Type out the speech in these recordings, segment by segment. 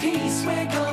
piece. We're going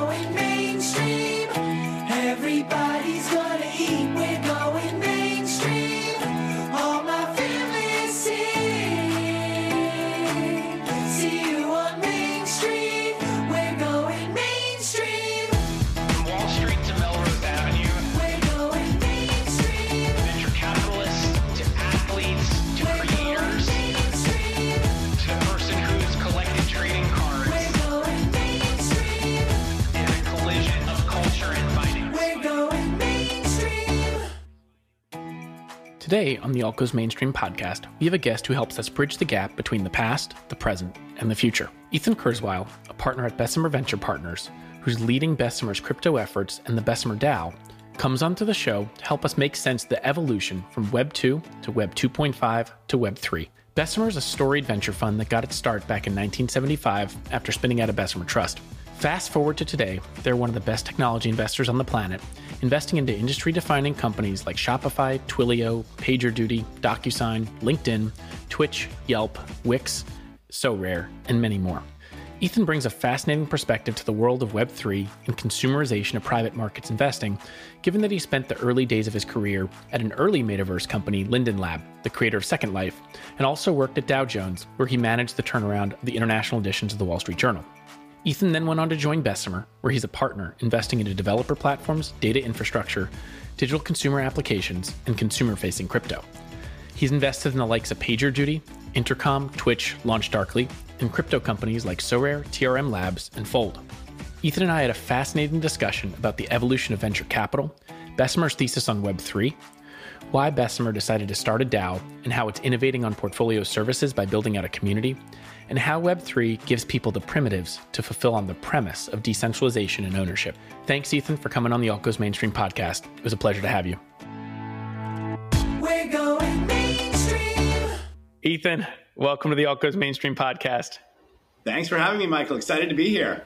Today on the Alt Goes Mainstream podcast, we have a guest who helps us bridge the gap between the past, the present, and the future. Ethan Kurzweil, a partner at Bessemer Venture Partners, who's leading Bessemer's crypto efforts and the Bessemer DAO, comes onto the show to help us make sense of the evolution from Web 2 to Web 2.5 to Web 3. Bessemer is a storied venture fund that got its start back in 1975 after spinning out of Bessemer Trust. Fast forward to today, they're one of the best technology investors on the planet, investing into industry defining companies like Shopify, Twilio, PagerDuty, DocuSign, LinkedIn, Twitch, Yelp, Wix, Sorare, and many more. Ethan brings a fascinating perspective to the world of Web3 and consumerization of private markets investing, given that he spent the early days of his career at an early metaverse company, Linden Lab, the creator of Second Life, and also worked at Dow Jones, where he managed the turnaround of the international editions of the Wall Street Journal. Ethan then went on to join Bessemer, where he's a partner investing into developer platforms, data infrastructure, digital consumer applications, and consumer facing crypto. He's invested in the likes of PagerDuty, Intercom, Twitch, LaunchDarkly, and crypto companies like Sorare, TRM Labs, and Fold. Ethan and I had a fascinating discussion about the evolution of venture capital, Bessemer's thesis on Web3, why Bessemer decided to start a DAO and how it's innovating on portfolio services by building out a community, and how Web3 gives people the primitives to fulfill on the premise of decentralization and ownership. Thanks, Ethan, for coming on the Alt Goes Mainstream podcast. It was a pleasure to have you. We're going mainstream. Ethan, welcome to the Alt Goes Mainstream podcast. Thanks for having me, Michael. Excited to be here.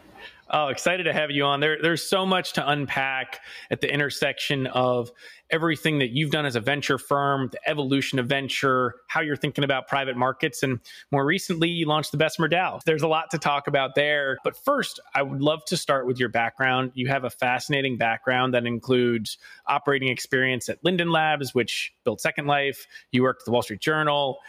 Oh, excited to have you on. There, there's so much to unpack at the intersection of everything that you've done as a venture firm, the evolution of venture, how you're thinking about private markets, and more recently, you launched the Bessemer DAO. There's a lot to talk about there. But first, I would love to start with your background. You have a fascinating background that includes operating experience at Linden Labs, which built Second Life. You worked at the Wall Street Journal.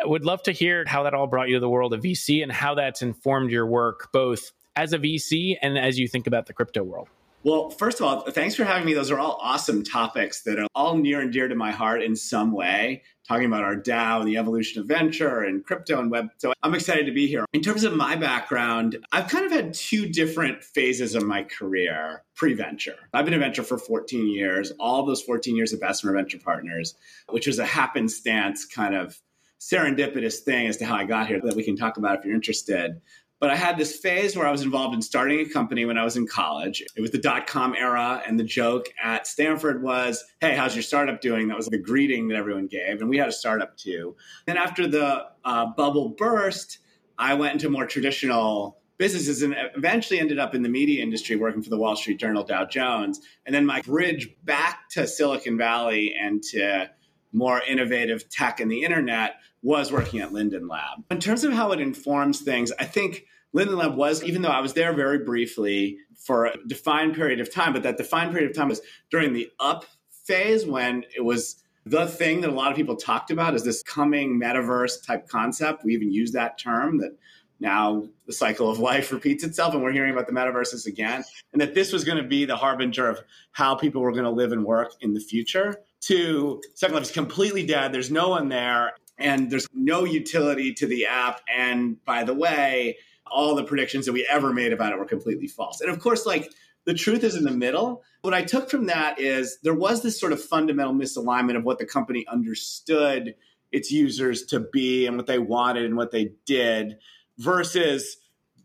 I would love to hear how that all brought you to the world of VC and how that's informed your work, both as a VC and as you think about the crypto world? Well, first of all, thanks for having me. Those are all awesome topics that are all near and dear to my heart in some way, talking about our DAO, and the evolution of venture and crypto and web. So I'm excited to be here. In terms of my background, I've kind of had two different phases of my career pre venture. I've been a venture for 14 years, all those 14 years at Bessemer Venture Partners, which was a happenstance kind of serendipitous thing as to how I got here that we can talk about if you're interested. But I had this phase where I was involved in starting a company when I was in college. It was the dot com era, and the joke at Stanford was, Hey, how's your startup doing? That was the greeting that everyone gave. And we had a startup too. Then after the uh, bubble burst, I went into more traditional businesses and eventually ended up in the media industry working for the Wall Street Journal, Dow Jones. And then my bridge back to Silicon Valley and to more innovative tech and the internet was working at Linden Lab. In terms of how it informs things, I think Linden Lab was, even though I was there very briefly for a defined period of time, but that defined period of time was during the up phase when it was the thing that a lot of people talked about is this coming metaverse type concept. We even use that term that now the cycle of life repeats itself and we're hearing about the metaverses again and that this was going to be the harbinger of how people were going to live and work in the future to second life is completely dead there's no one there and there's no utility to the app. And by the way all the predictions that we ever made about it were completely false. And of course like the truth is in the middle. What i took from that is there was this sort of fundamental misalignment of what the company understood its users to be and what they wanted and what they did versus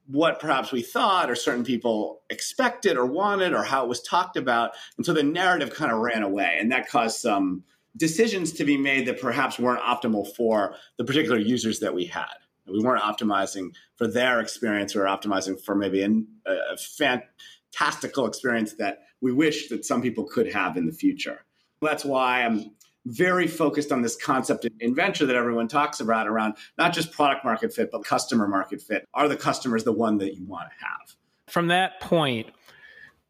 what perhaps we thought or certain people expected or wanted or how it was talked about. And so the narrative kind of ran away. And that caused some decisions to be made that perhaps weren't optimal for the particular users that we had. We weren't optimizing for their experience, we were optimizing for maybe an, a fantastical experience that we wish that some people could have in the future. That's why I'm very focused on this concept in venture that everyone talks about around not just product market fit, but customer market fit. Are the customers the one that you want to have? From that point,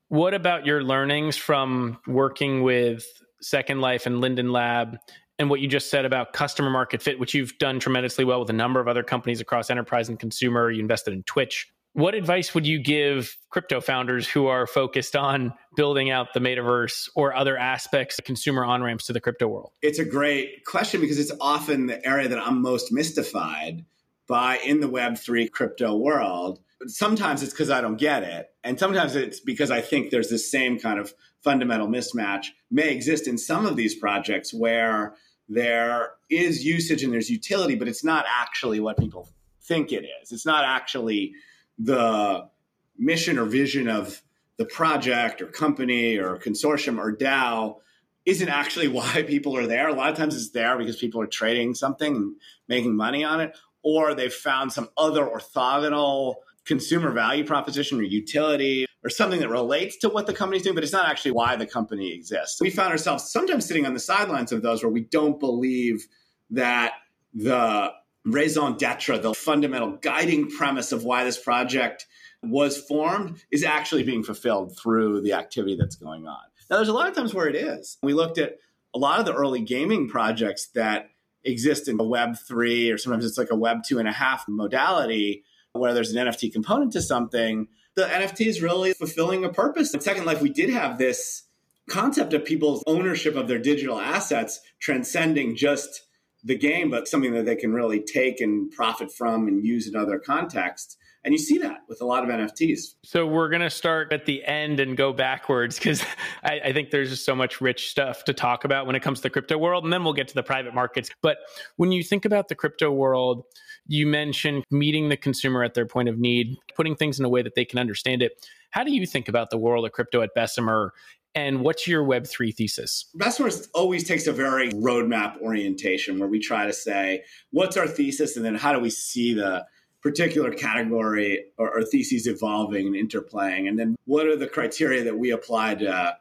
what about your learnings from working with Second Life and Linden Lab and what you just said about customer market fit, which you've done tremendously well with a number of other companies across enterprise and consumer? You invested in Twitch. What advice would you give crypto founders who are focused on building out the metaverse or other aspects of consumer on ramps to the crypto world? It's a great question because it's often the area that I'm most mystified by in the Web3 crypto world. Sometimes it's because I don't get it. And sometimes it's because I think there's this same kind of fundamental mismatch may exist in some of these projects where there is usage and there's utility, but it's not actually what people think it is. It's not actually the mission or vision of the project or company or consortium or DAO isn't actually why people are there. A lot of times it's there because people are trading something and making money on it, or they've found some other orthogonal consumer value proposition or utility or something that relates to what the company's doing, but it's not actually why the company exists. We found ourselves sometimes sitting on the sidelines of those where we don't believe that the raison d'etre, the fundamental guiding premise of why this project was formed, is actually being fulfilled through the activity that's going on. Now, there's a lot of times where it is. We looked at a lot of the early gaming projects that exist in a Web 3, or sometimes it's like a Web 2.5 modality, where there's an NFT component to something. The NFT is really fulfilling a purpose. In Second Life, we did have this concept of people's ownership of their digital assets transcending just the game, but something that they can really take and profit from and use in other contexts. And you see that with a lot of NFTs. So we're going to start at the end and go backwards because I, I, think there's just so much rich stuff to talk about when it comes to the crypto world. And then we'll get to the private markets. But when you think about the crypto world, you mentioned meeting the consumer at their point of need, putting things in a way that they can understand it. How do you think about the world of crypto at Bessemer and what's your Web3 thesis? Bessemer always takes a very roadmap orientation where we try to say, what's our thesis? And then how do we see the particular category or, or theses evolving and interplaying? And then what are the criteria that we apply to uh,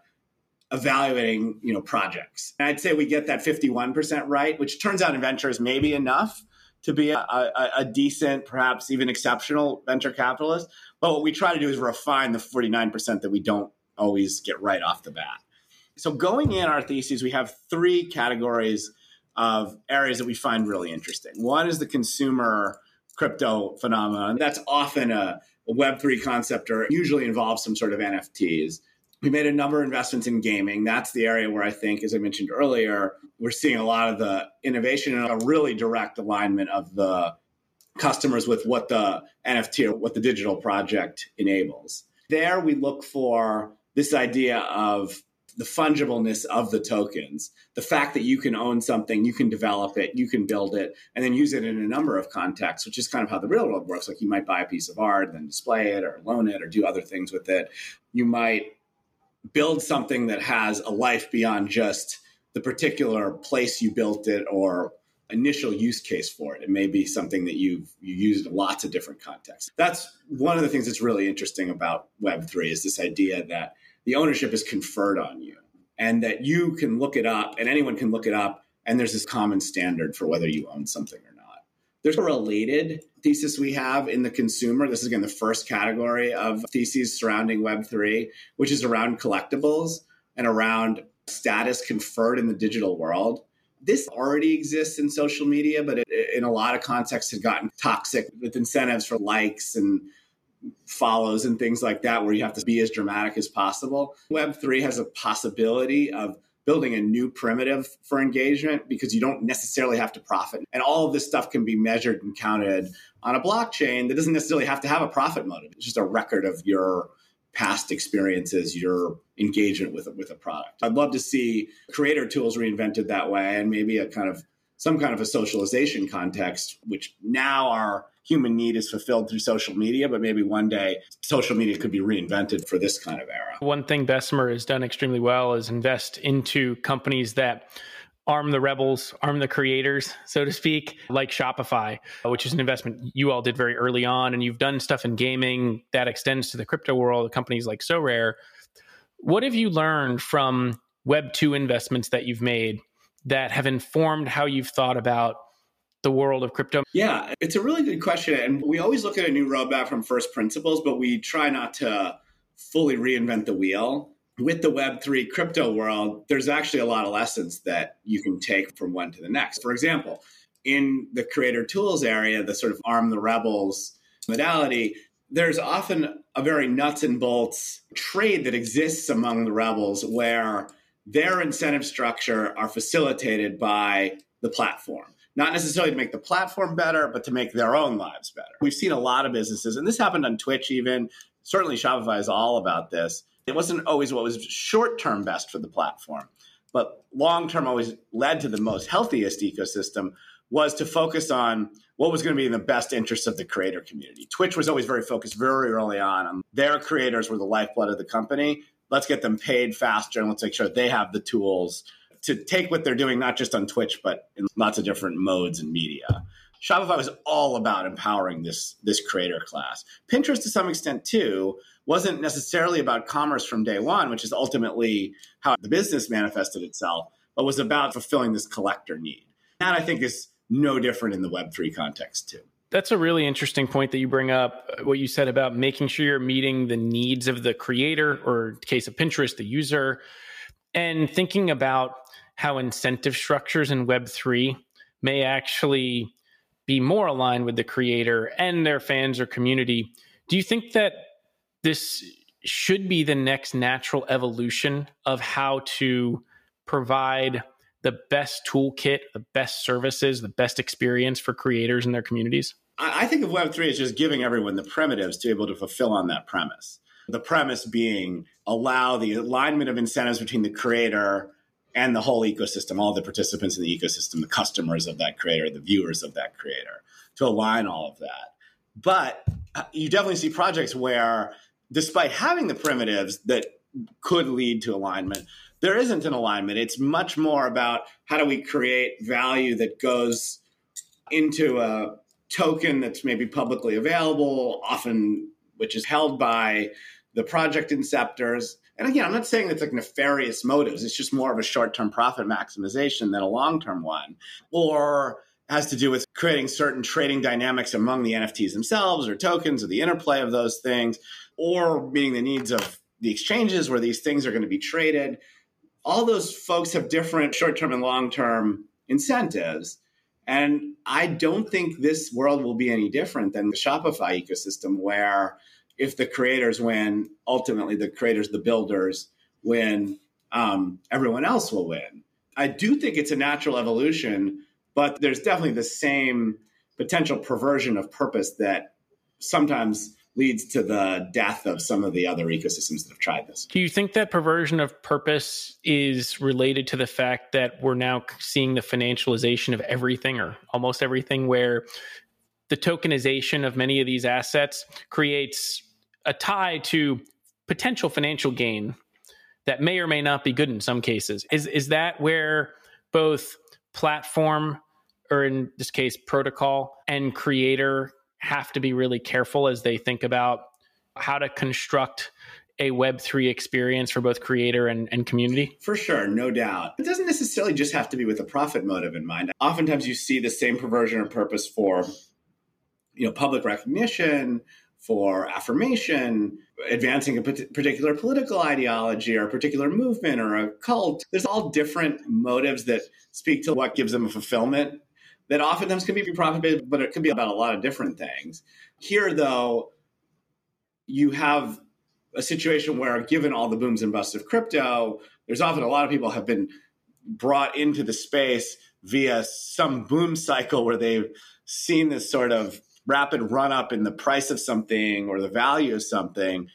evaluating you know projects and i'd say we get that 51% right which turns out in ventures maybe enough to be a, a, a, decent perhaps even exceptional venture capitalist but what we try to do is refine the 49% that we don't always get right off the bat. So, going in our theses, we have three categories of areas that we find really interesting. One is the consumer crypto phenomenon. That's often a, a Web3 concept or usually involves some sort of NFTs. We made a number of investments in gaming. That's the area where I think, as I mentioned earlier, we're seeing a lot of the innovation and a really direct alignment of the customers with what the NFT or what the digital project enables. There, we look for this idea of the fungibleness of the tokens, the fact that you can own something, you can develop it, you can build it, and then use it in a number of contexts, which is kind of how the real world works. Like you might buy a piece of art, then display it or loan it or do other things with it. You might build something that has a life beyond just the particular place you built it or initial use case for it. It may be something that you've you used in lots of different contexts. That's one of the things that's really interesting about Web3 is this idea that the ownership is conferred on you and that you can look it up and anyone can look it up and there's this common standard for whether you own something or not. There's a related thesis we have in the consumer. This is again the first category of theses surrounding Web3, which is around collectibles and around status conferred in the digital world. This already exists in social media, but it, in a lot of contexts, had gotten toxic with incentives for likes and follows and things like that, where you have to be as dramatic as possible. Web3 has a possibility of building a new primitive for engagement because you don't necessarily have to profit. And all of this stuff can be measured and counted on a blockchain that doesn't necessarily have to have a profit motive. It's just a record of your past experiences, your engagement with with a product. I'd love to see creator tools reinvented that way and maybe a kind of some kind of a socialization context, which now our human need is fulfilled through social media, but maybe one day social media could be reinvented for this kind of era. One thing Bessemer has done extremely well is invest into companies that arm the rebels, arm the creators, so to speak, like Shopify, which is an investment you all did very early on. And you've done stuff in gaming that extends to the crypto world, companies like Sorare. What have you learned from Web2 investments that you've made that have informed how you've thought about the world of crypto? Yeah, it's a really good question. And we always look at a new roadmap from first principles, but we try not to fully reinvent the wheel. With the Web3 crypto world, there's actually a lot of lessons that you can take from one to the next. For example, in the creator tools area, the sort of arm the rebels modality, there's often a very nuts and bolts trade that exists among the rebels where their incentive structure are facilitated by the platform. Not necessarily to make the platform better, but to make their own lives better. We've seen a lot of businesses, and this happened on Twitch even. Certainly, Shopify is all about this. It wasn't always what was short term best for the platform, but long term always led to the most healthiest ecosystem was to focus on what was going to be in the best interest of the creator community. Twitch was always very focused very early on their creators were the lifeblood of the company. Let's get them paid faster and let's make sure they have the tools to take what they're doing, not just on Twitch, but in lots of different modes and media. Shopify was all about empowering this, this creator class. Pinterest, to some extent, too, wasn't necessarily about commerce from day one, which is ultimately how the business manifested itself, but was about fulfilling this collector need. That I think is no different in the Web3 context, too. That's a really interesting point that you bring up. What you said about making sure you're meeting the needs of the creator, or case of Pinterest, the user, and thinking about how incentive structures in Web3 may actually be more aligned with the creator and their fans or community. Do you think that this should be the next natural evolution of how to provide the best toolkit, the best services, the best experience for creators and their communities? I think of Web3 as just giving everyone the primitives to be able to fulfill on that premise. The premise being allow the alignment of incentives between the creator and the whole ecosystem, all the participants in the ecosystem, the customers of that creator, the viewers of that creator, to align all of that. But uh, you definitely see projects where, despite having the primitives that could lead to alignment, there isn't an alignment. It's much more about how do we create value that goes into a token that's maybe publicly available, often which is held by the project inceptors. And again, I'm not saying it's like nefarious motives. It's just more of a short-term profit maximization than a long-term one. Or has to do with creating certain trading dynamics among the NFTs themselves or tokens or the interplay of those things, or meeting the needs of the exchanges where these things are going to be traded. All those folks have different short term and long term incentives. And I don't think this world will be any different than the Shopify ecosystem, where if the creators win, ultimately the creators, the builders win, um, everyone else will win. I do think it's a natural evolution, but there's definitely the same potential perversion of purpose that sometimes leads to the death of some of the other ecosystems that have tried this. Do you think that perversion of purpose is related to the fact that we're now seeing the financialization of everything or almost everything, where the tokenization of many of these assets creates a tie to potential financial gain that may or may not be good in some cases? Is, is that where both platform, or in this case, protocol, and creator have to be really careful as they think about how to construct a Web3 experience for both creator and, and community? For sure, no doubt. It doesn't necessarily just have to be with a profit motive in mind. Oftentimes you see the same perversion of purpose for you know public recognition, for affirmation, advancing a particular political ideology or a particular movement or a cult. There's all different motives that speak to what gives them a fulfillment that oftentimes can be profit based, but it could be about a lot of different things. Here, though, you have a situation where, given all the booms and busts of crypto, there's often a lot of people have been brought into the space via some boom cycle where they've seen this sort of rapid run up in the price of something or the value of something.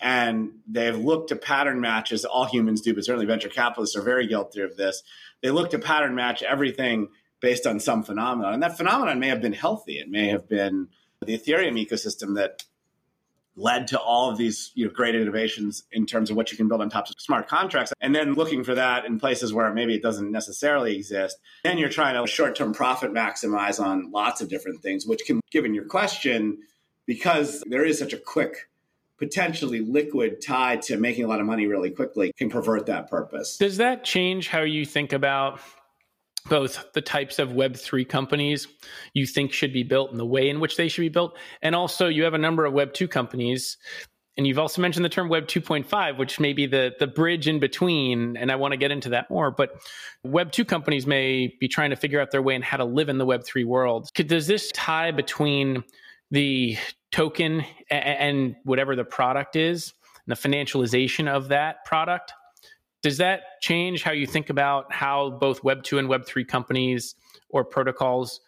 And they've looked to pattern matches. all humans do, but certainly venture capitalists are very guilty of this. They look to pattern match everything based on some phenomenon. And that phenomenon may have been healthy. It may have been the Ethereum ecosystem that led to all of these you know, great innovations in terms of what you can build on top of smart contracts. And then looking for that in places where maybe it doesn't necessarily exist. Then you're trying to short term profit maximize on lots of different things, which can, given your question, because there is such a quick, potentially liquid tie to making a lot of money really quickly, can pervert that purpose. Does that change how you think about both the types of Web3 companies you think should be built and the way in which they should be built. And also, you have a number of Web2 companies. And you've also mentioned the term Web 2.5, which may be the, the bridge in between. And I want to get into that more. But Web 2 companies may be trying to figure out their way and how to live in the Web 3 world. Does this tie between the token and whatever the product is, and the financialization of that product? Does that change how you think about how both Web 2 and Web 3 companies or protocols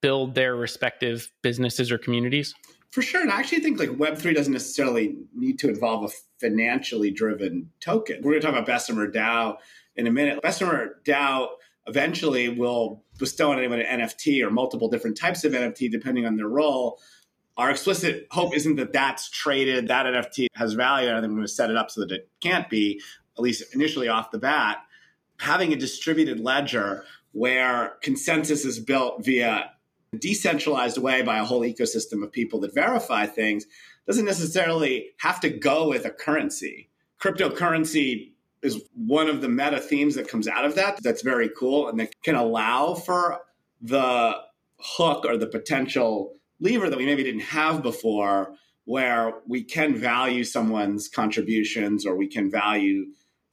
build their respective businesses or communities? For sure. And I actually think like Web3 doesn't necessarily need to involve a financially driven token. We're going to talk about Bessemer DAO in a minute. Bessemer DAO eventually will bestow on anyone an NFT or multiple different types of NFT depending on their role. Our explicit hope isn't that that's traded, that NFT has value, and I'm going to set it up so that it can't be at least initially off the bat, having a distributed ledger where consensus is built via a decentralized way by a whole ecosystem of people that verify things doesn't necessarily have to go with a currency. Cryptocurrency is one of the meta themes that comes out of that that's very cool and that can allow for the hook or the potential lever that we maybe didn't have before where we can value someone's contributions or we can value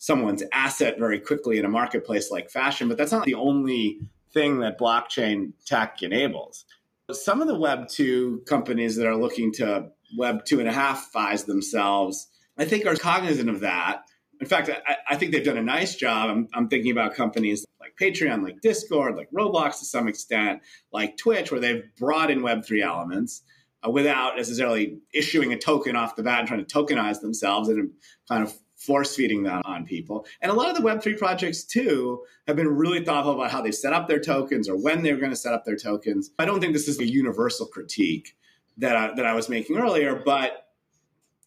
someone's asset very quickly in a marketplace like fashion, but that's not the only thing that blockchain tech enables. Some of the Web 2 companies that are looking to Web two and a 2.5 themselves, I think, are cognizant of that. In fact, I, I think they've done a nice job. I'm, I'm, thinking about companies like Patreon, like Discord, like Roblox to some extent, like Twitch, where they've brought in Web3 elements uh, without necessarily issuing a token off the bat and trying to tokenize themselves and kind of force feeding that on people. And a lot of the Web3 projects, too, have been really thoughtful about how they set up their tokens or when they're going to set up their tokens. I don't think this is a universal critique that I, that I was making earlier, but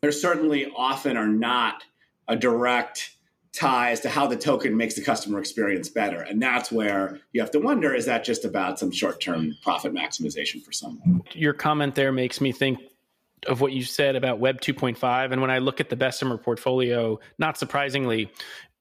there certainly often are not a direct tie as to how the token makes the customer experience better. And that's where you have to wonder is that just about some short term profit maximization for someone? Your comment there makes me think of what you said about Web 2.5. And when I look at the Bessemer portfolio, not surprisingly,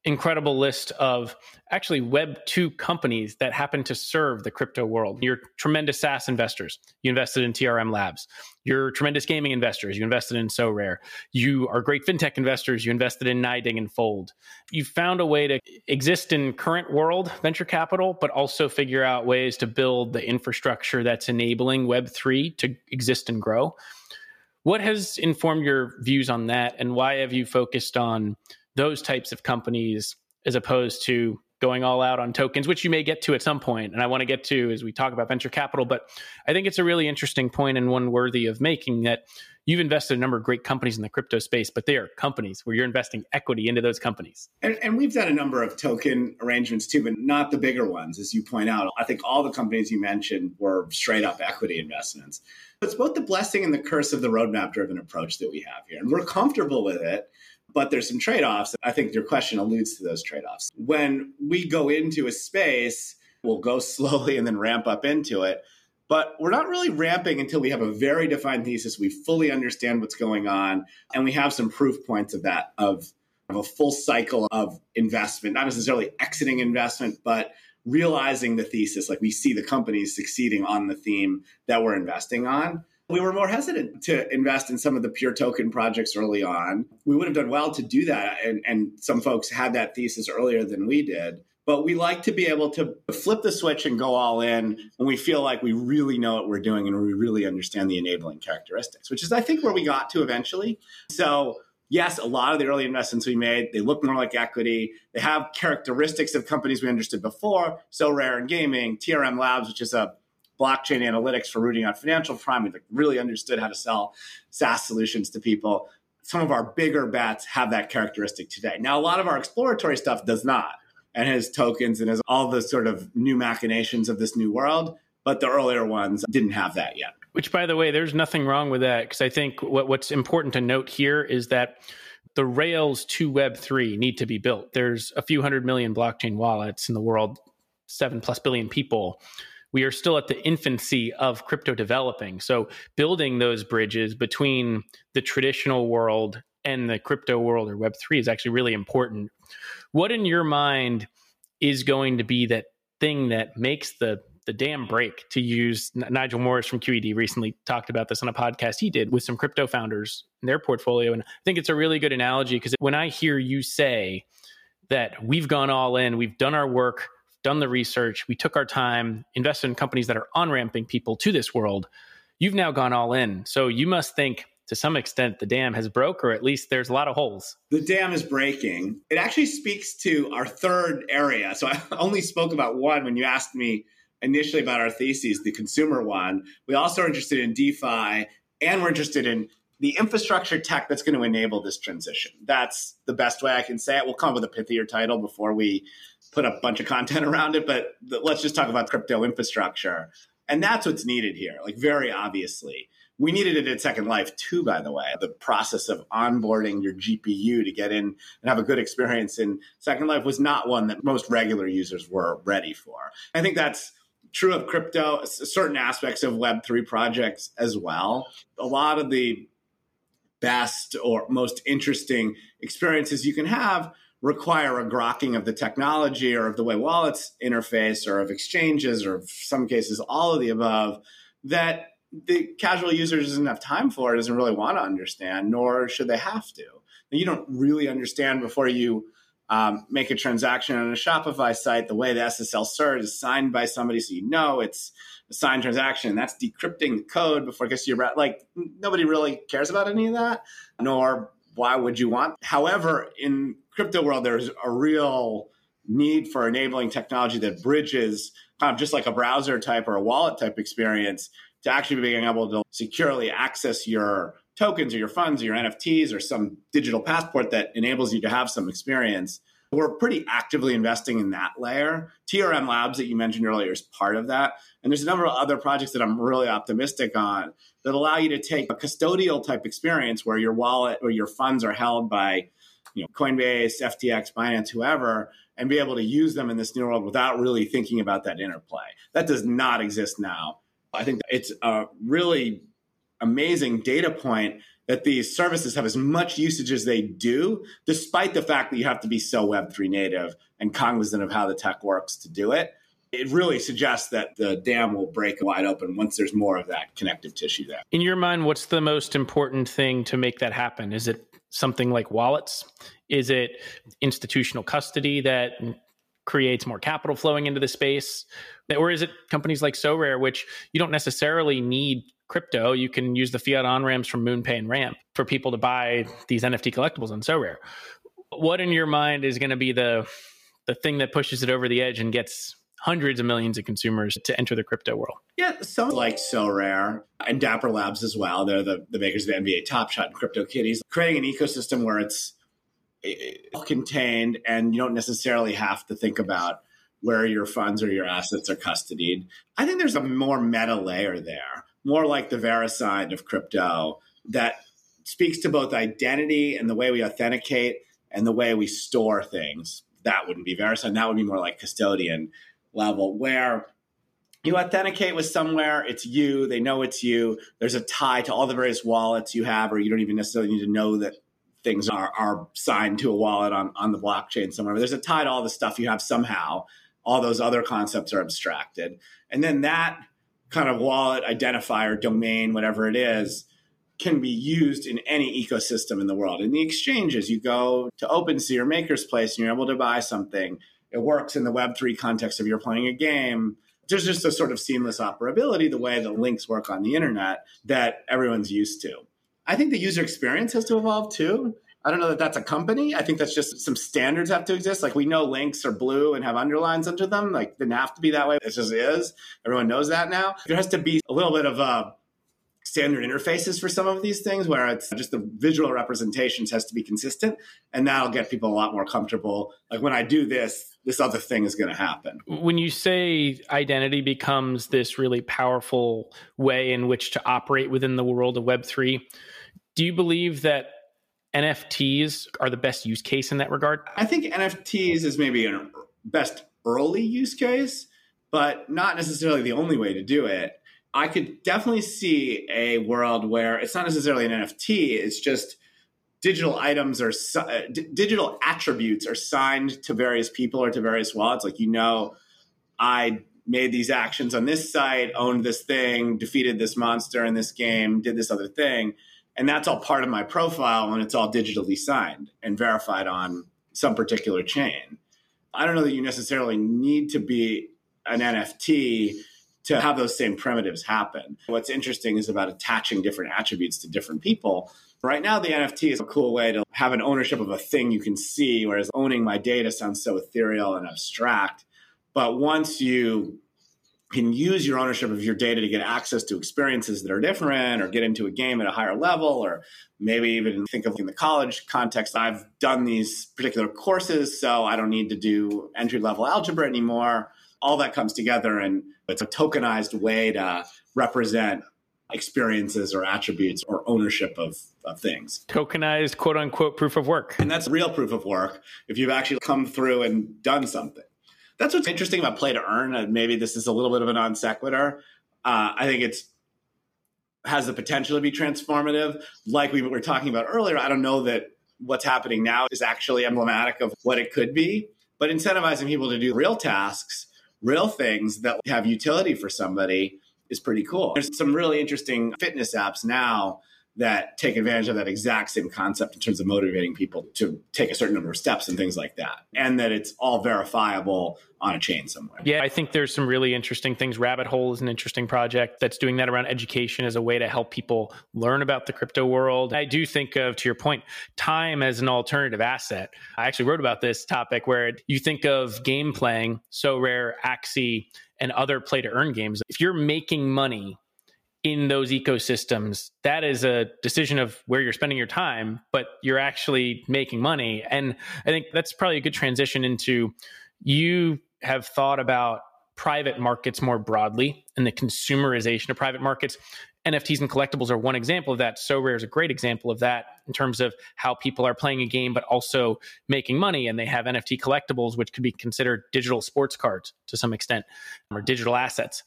incredible list of actually Web 2 companies that happen to serve the crypto world. You're tremendous SaaS investors. You invested in TRM Labs. You're tremendous gaming investors. You invested in Sorare. You are great fintech investors. You invested in NYDIG and Fold. You found a way to exist in current world venture capital, but also figure out ways to build the infrastructure that's enabling Web 3 to exist and grow. What has informed your views on that, and why have you focused on those types of companies as opposed to going all out on tokens, which you may get to at some point, and I want to get to as we talk about venture capital. But I think it's a really interesting point and one worthy of making that you've invested a number of great companies in the crypto space, but they are companies where you're investing equity into those companies. And, and, we've done a number of token arrangements too, but not the bigger ones, as you point out. I think all the companies you mentioned were straight up equity investments. But it's both the blessing and the curse of the roadmap driven approach that we have here. And we're comfortable with it, but there's some trade offs. I think your question alludes to those trade offs. When we go into a space, we'll go slowly and then ramp up into it. But we're not really ramping until we have a very defined thesis. We fully understand what's going on, and we have some proof points of that, of, of a full cycle of investment, not necessarily exiting investment, but realizing the thesis, like we see the companies succeeding on the theme that we're investing on. We were more hesitant to invest in some of the pure token projects early on. We would have done well to do that. And, and some folks had that thesis earlier than we did. But we like to be able to flip the switch and go all in when we feel like we really know what we're doing and we really understand the enabling characteristics, which is, I think, where we got to eventually. So yes, a lot of the early investments we made, they look more like equity. They have characteristics of companies we understood before. Sorare in gaming, TRM Labs, which is a blockchain analytics for rooting out financial crime. We really understood how to sell SaaS solutions to people. Some of our bigger bets have that characteristic today. Now, a lot of our exploratory stuff does not and has tokens and has all the sort of new machinations of this new world. But the earlier ones didn't have that yet. Which, by the way, there's nothing wrong with that because I think what, what's important to note here is that the rails to Web3 need to be built. There's a few hundred million blockchain wallets in the world, seven plus billion people. We are still at the infancy of crypto developing. So, building those bridges between the traditional world and the crypto world or Web3 is actually really important. What in your mind is going to be that thing that makes the the dam break to use Nigel Morris from QED recently talked about this on a podcast he did with some crypto founders in their portfolio. And I think it's a really good analogy because when I hear you say that we've gone all in, we've done our work, done the research, we took our time, invested in companies that are on ramping people to this world, you've now gone all in. So you must think to some extent the dam has broke or at least there's a lot of holes. The dam is breaking. It actually speaks to our third area. So I only spoke about one when you asked me initially about our theses, the consumer one. We also are interested in DeFi and we're interested in the infrastructure tech that's going to enable this transition. That's the best way I can say it. We'll come up with a pithier title before we put a bunch of content around it, but let's just talk about crypto infrastructure. And that's what's needed here, like very obviously. We needed it at Second Life too, by the way. The process of onboarding your GPU to get in and have a good experience in Second Life was not one that most regular users were ready for. I think that's true of crypto, certain aspects of Web3 projects as well. A lot of the best or most interesting experiences you can have require a grokking of the technology or of the way wallets interface or of exchanges or some cases all of the above that the casual user doesn't have time for, doesn't really want to understand, nor should they have to. You don't really understand before you um, make a transaction on a Shopify site, the way the SSL cert is signed by somebody, so you know it's a signed transaction. That's decrypting the code before it gets to your like. Nobody really cares about any of that, nor why would you want? However, in crypto world, there's a real need for enabling technology that bridges kind of just like a browser type or a wallet type experience to actually being able to securely access your tokens or your funds or your NFTs or some digital passport that enables you to have some experience. We're pretty actively investing in that layer. TRM Labs that you mentioned earlier is part of that. And there's a number of other projects that I'm really optimistic on that allow you to take a custodial type experience where your wallet or your funds are held by you know, Coinbase, FTX, Binance, whoever, and be able to use them in this new world without really thinking about that interplay. That does not exist now. I think it's a really amazing data point that these services have as much usage as they do, despite the fact that you have to be so Web3 native and cognizant of how the tech works to do it. It really suggests that the dam will break wide open once there's more of that connective tissue there. In your mind, what's the most important thing to make that happen? Is it something like wallets? Is it institutional custody that creates more capital flowing into the space? Or is it companies like Sorare, which you don't necessarily need crypto, you can use the fiat on ramps from MoonPay and Ramp for people to buy these NFT collectibles on Sorare. What in your mind is going to be the the thing that pushes it over the edge and gets hundreds of millions of consumers to enter the crypto world? Yeah, some like Sorare and Dapper Labs as well. They're the, the makers of NBA Top Shot and Crypto Kitties, creating an ecosystem where it's contained and you don't necessarily have to think about where your funds or your assets are custodied. I think there's a more meta layer there more like the VeriSign of crypto that speaks to both identity and the way we authenticate and the way we store things. That wouldn't be VeriSign. That would be more like custodian level, where you authenticate with somewhere, it's you, they know it's you. There's a tie to all the various wallets you have, or you don't even necessarily need to know that things are, are signed to a wallet on, on the blockchain somewhere. But there's a tie to all the stuff you have somehow. All those other concepts are abstracted. And then that kind of wallet identifier domain, whatever it is, can be used in any ecosystem in the world. In the exchanges, you go to OpenSea or Maker's Place and you're able to buy something. It works in the Web3 context of you're playing a game. There's just a sort of seamless operability, the way the links work on the internet that everyone's used to. I think the user experience has to evolve too. I don't know that that's a company. I think that's just some standards have to exist. Like we know links are blue and have underlines under them. Like didn't have to be that way. It just is. Everyone knows that now. There has to be a little bit of uh, standard interfaces for some of these things where it's just the visual representations has to be consistent and that'll get people a lot more comfortable. Like when I do this, this other thing is going to happen. When you say identity becomes this really powerful way in which to operate within the world of Web3, do you believe that NFTs are the best use case in that regard? I think NFTs is maybe a best early use case, but not necessarily the only way to do it. I could definitely see a world where it's not necessarily an NFT, it's just digital items or uh, d- digital attributes are signed to various people or to various wallets. Like, you know, I made these actions on this site, owned this thing, defeated this monster in this game, did this other thing. And that's all part of my profile and it's all digitally signed and verified on some particular chain. I don't know that you necessarily need to be an NFT to have those same primitives happen. What's interesting is about attaching different attributes to different people. Right now, the NFT is a cool way to have an ownership of a thing you can see, whereas owning my data sounds so ethereal and abstract. But once you can use your ownership of your data to get access to experiences that are different or get into a game at a higher level or maybe even think of in the college context i've done these particular courses so i don't need to do entry level algebra anymore all that comes together and it's a tokenized way to represent experiences or attributes or ownership of, of things Tokenized quote unquote proof of work. and that's real proof of work if you've actually come through and done something. That's what's interesting about play to earn. And maybe this is a little bit of a non sequitur. Uh, I think it's has the potential to be transformative. Like we were talking about earlier, I don't know that what's happening now is actually emblematic of what it could be, but incentivizing people to do real tasks, real things that have utility for somebody is pretty cool. There's some really interesting fitness apps now that take advantage of that exact same concept in terms of motivating people to take a certain number of steps and things like that. And that it's all verifiable on a chain somewhere. Yeah, I think there's some really interesting things. Rabbit Hole is an interesting project that's doing that around education as a way to help people learn about the crypto world. I do think of, to your point, time as an alternative asset. I actually wrote about this topic where you think of game playing, Sorare, Axie, and other play to earn games. If you're making money in those ecosystems, that is a decision of where you're spending your time, but you're actually making money. And I think that's probably a good transition into you have thought about private markets more broadly and the consumerization of private markets. NFTs and collectibles are one example of that. Sorare is a great example of that in terms of how people are playing a game, but also making money. And they have NFT collectibles, which could be considered digital sports cards to some extent or digital assets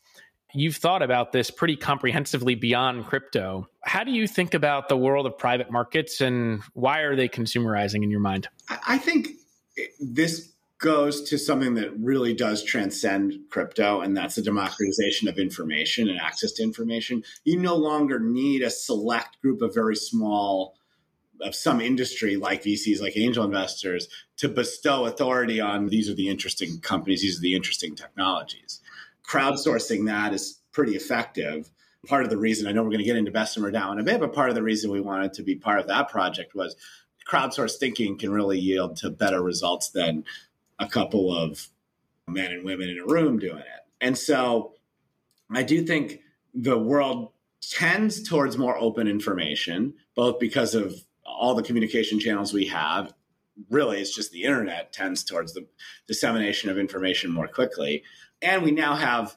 you've thought about this pretty comprehensively beyond crypto. How do you think about the world of private markets and why are they consumerizing in your mind? I think this goes to something that really does transcend crypto, and that's the democratization of information and access to information. You no longer need a select group of very small of some industry like VCs, like angel investors, to bestow authority on these are the interesting companies, these are the interesting technologies. Crowdsourcing that is pretty effective. Part of the reason I know we're going to get into Bessemer DAO in a bit, but part of the reason we wanted to be part of that project was crowdsourced thinking can really yield to better results than a couple of men and women in a room doing it. And so I do think the world tends towards more open information, both because of all the communication channels we have. Really, it's just the internet tends towards the dissemination of information more quickly. And we now have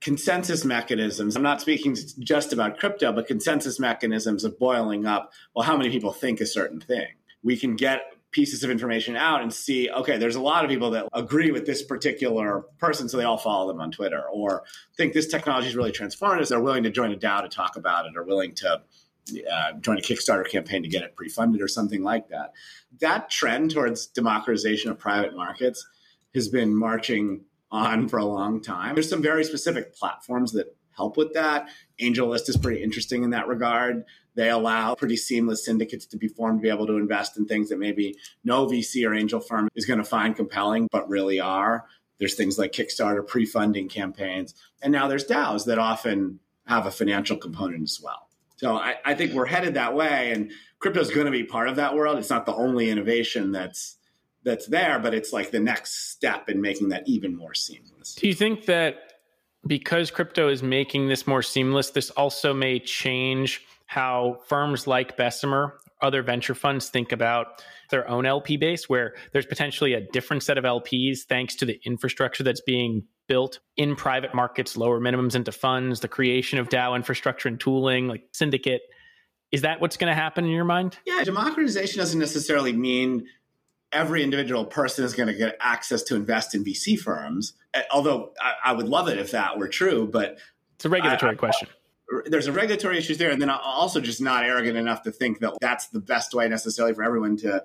consensus mechanisms. I'm not speaking just about crypto, but consensus mechanisms of boiling up, well, how many people think a certain thing? We can get pieces of information out and see, okay, there's a lot of people that agree with this particular person, so they all follow them on Twitter, or think this technology is really transformative, they're willing to join a DAO to talk about it, or willing to uh, join a Kickstarter campaign to get it pre-funded or something like that. That trend towards democratization of private markets has been marching on for a long time. There's some very specific platforms that help with that. AngelList is pretty interesting in that regard. They allow pretty seamless syndicates to be formed to be able to invest in things that maybe no VC or angel firm is going to find compelling, but really are. There's things like Kickstarter pre-funding campaigns, and now there's DAOs that often have a financial component as well. So I, I think we're headed that way, and crypto is going to be part of that world. It's not the only innovation that's that's there, but it's like the next step in making that even more seamless. Do you think that because crypto is making this more seamless, this also may change how firms like Bessemer, other venture funds think about their own LP base, where there's potentially a different set of LPs thanks to the infrastructure that's being built in private markets, lower minimums into funds, the creation of DAO infrastructure and tooling, like Syndicate. Is that what's going to happen in your mind? Yeah, democratization doesn't necessarily mean every individual person is going to get access to invest in VC firms. Although I, I would love it if that were true, but It's a regulatory I- I- question. there's a regulatory issues there, and then I'm also just not arrogant enough to think that that's the best way necessarily for everyone to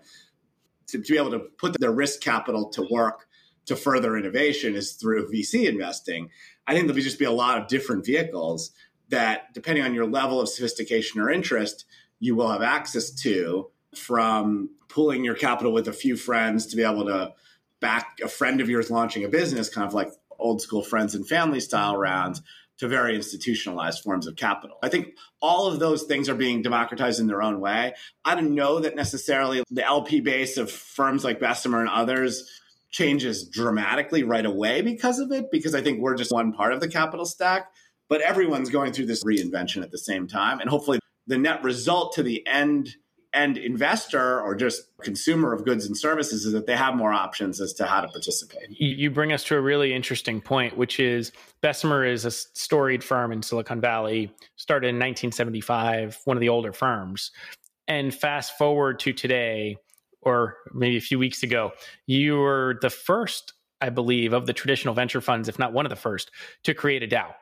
to, to be able to put their risk capital to work to further innovation is through VC investing. I think there'll just be a lot of different vehicles that, depending on your level of sophistication or interest, you will have access to from pooling your capital with a few friends to be able to back a friend of yours launching a business, kind of like old school friends and family style rounds, to very institutionalized forms of capital. I think all of those things are being democratized in their own way. I don't know that necessarily the LP base of firms like Bessemer and others changes dramatically right away because of it, because I think we're just one part of the capital stack. But everyone's going through this reinvention at the same time. And hopefully the net result to the end end investor or just consumer of goods and services is that they have more options as to how to participate. You bring us to a really interesting point, which is Bessemer is a storied firm in Silicon Valley, started in 1975, one of the older firms. And fast forward to today, or maybe a few weeks ago, you were the first, I believe, of the traditional venture funds, if not one of the first, to create a DAO.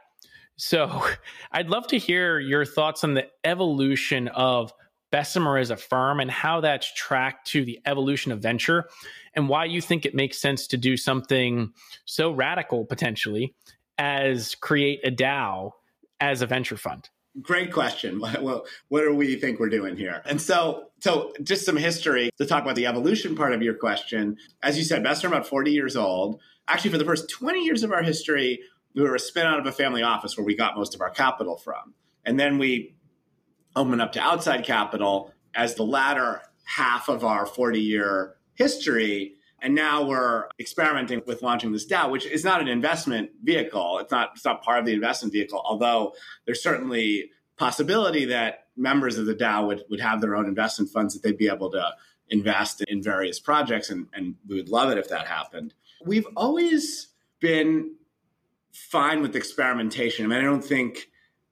So I'd love to hear your thoughts on the evolution of Bessemer as a firm and how that's tracked to the evolution of venture and why you think it makes sense to do something so radical potentially as create a DAO as a venture fund. Great question. What, what do we think we're doing here? And so, so just some history to talk about the evolution part of your question. As you said, Bessemer about 40 years old. Actually, for the first 20 years of our history, we were a spin out of a family office where we got most of our capital from. And then we opened up to outside capital as the latter half of our 40 year history. And now we're experimenting with launching this DAO, which is not an investment vehicle. It's not, it's not part of the investment vehicle, although there's certainly possibility that members of the DAO would, would have their own investment funds that they'd be able to invest in various projects. And, and we would love it if that happened. We've always been fine with experimentation. I mean, I don't think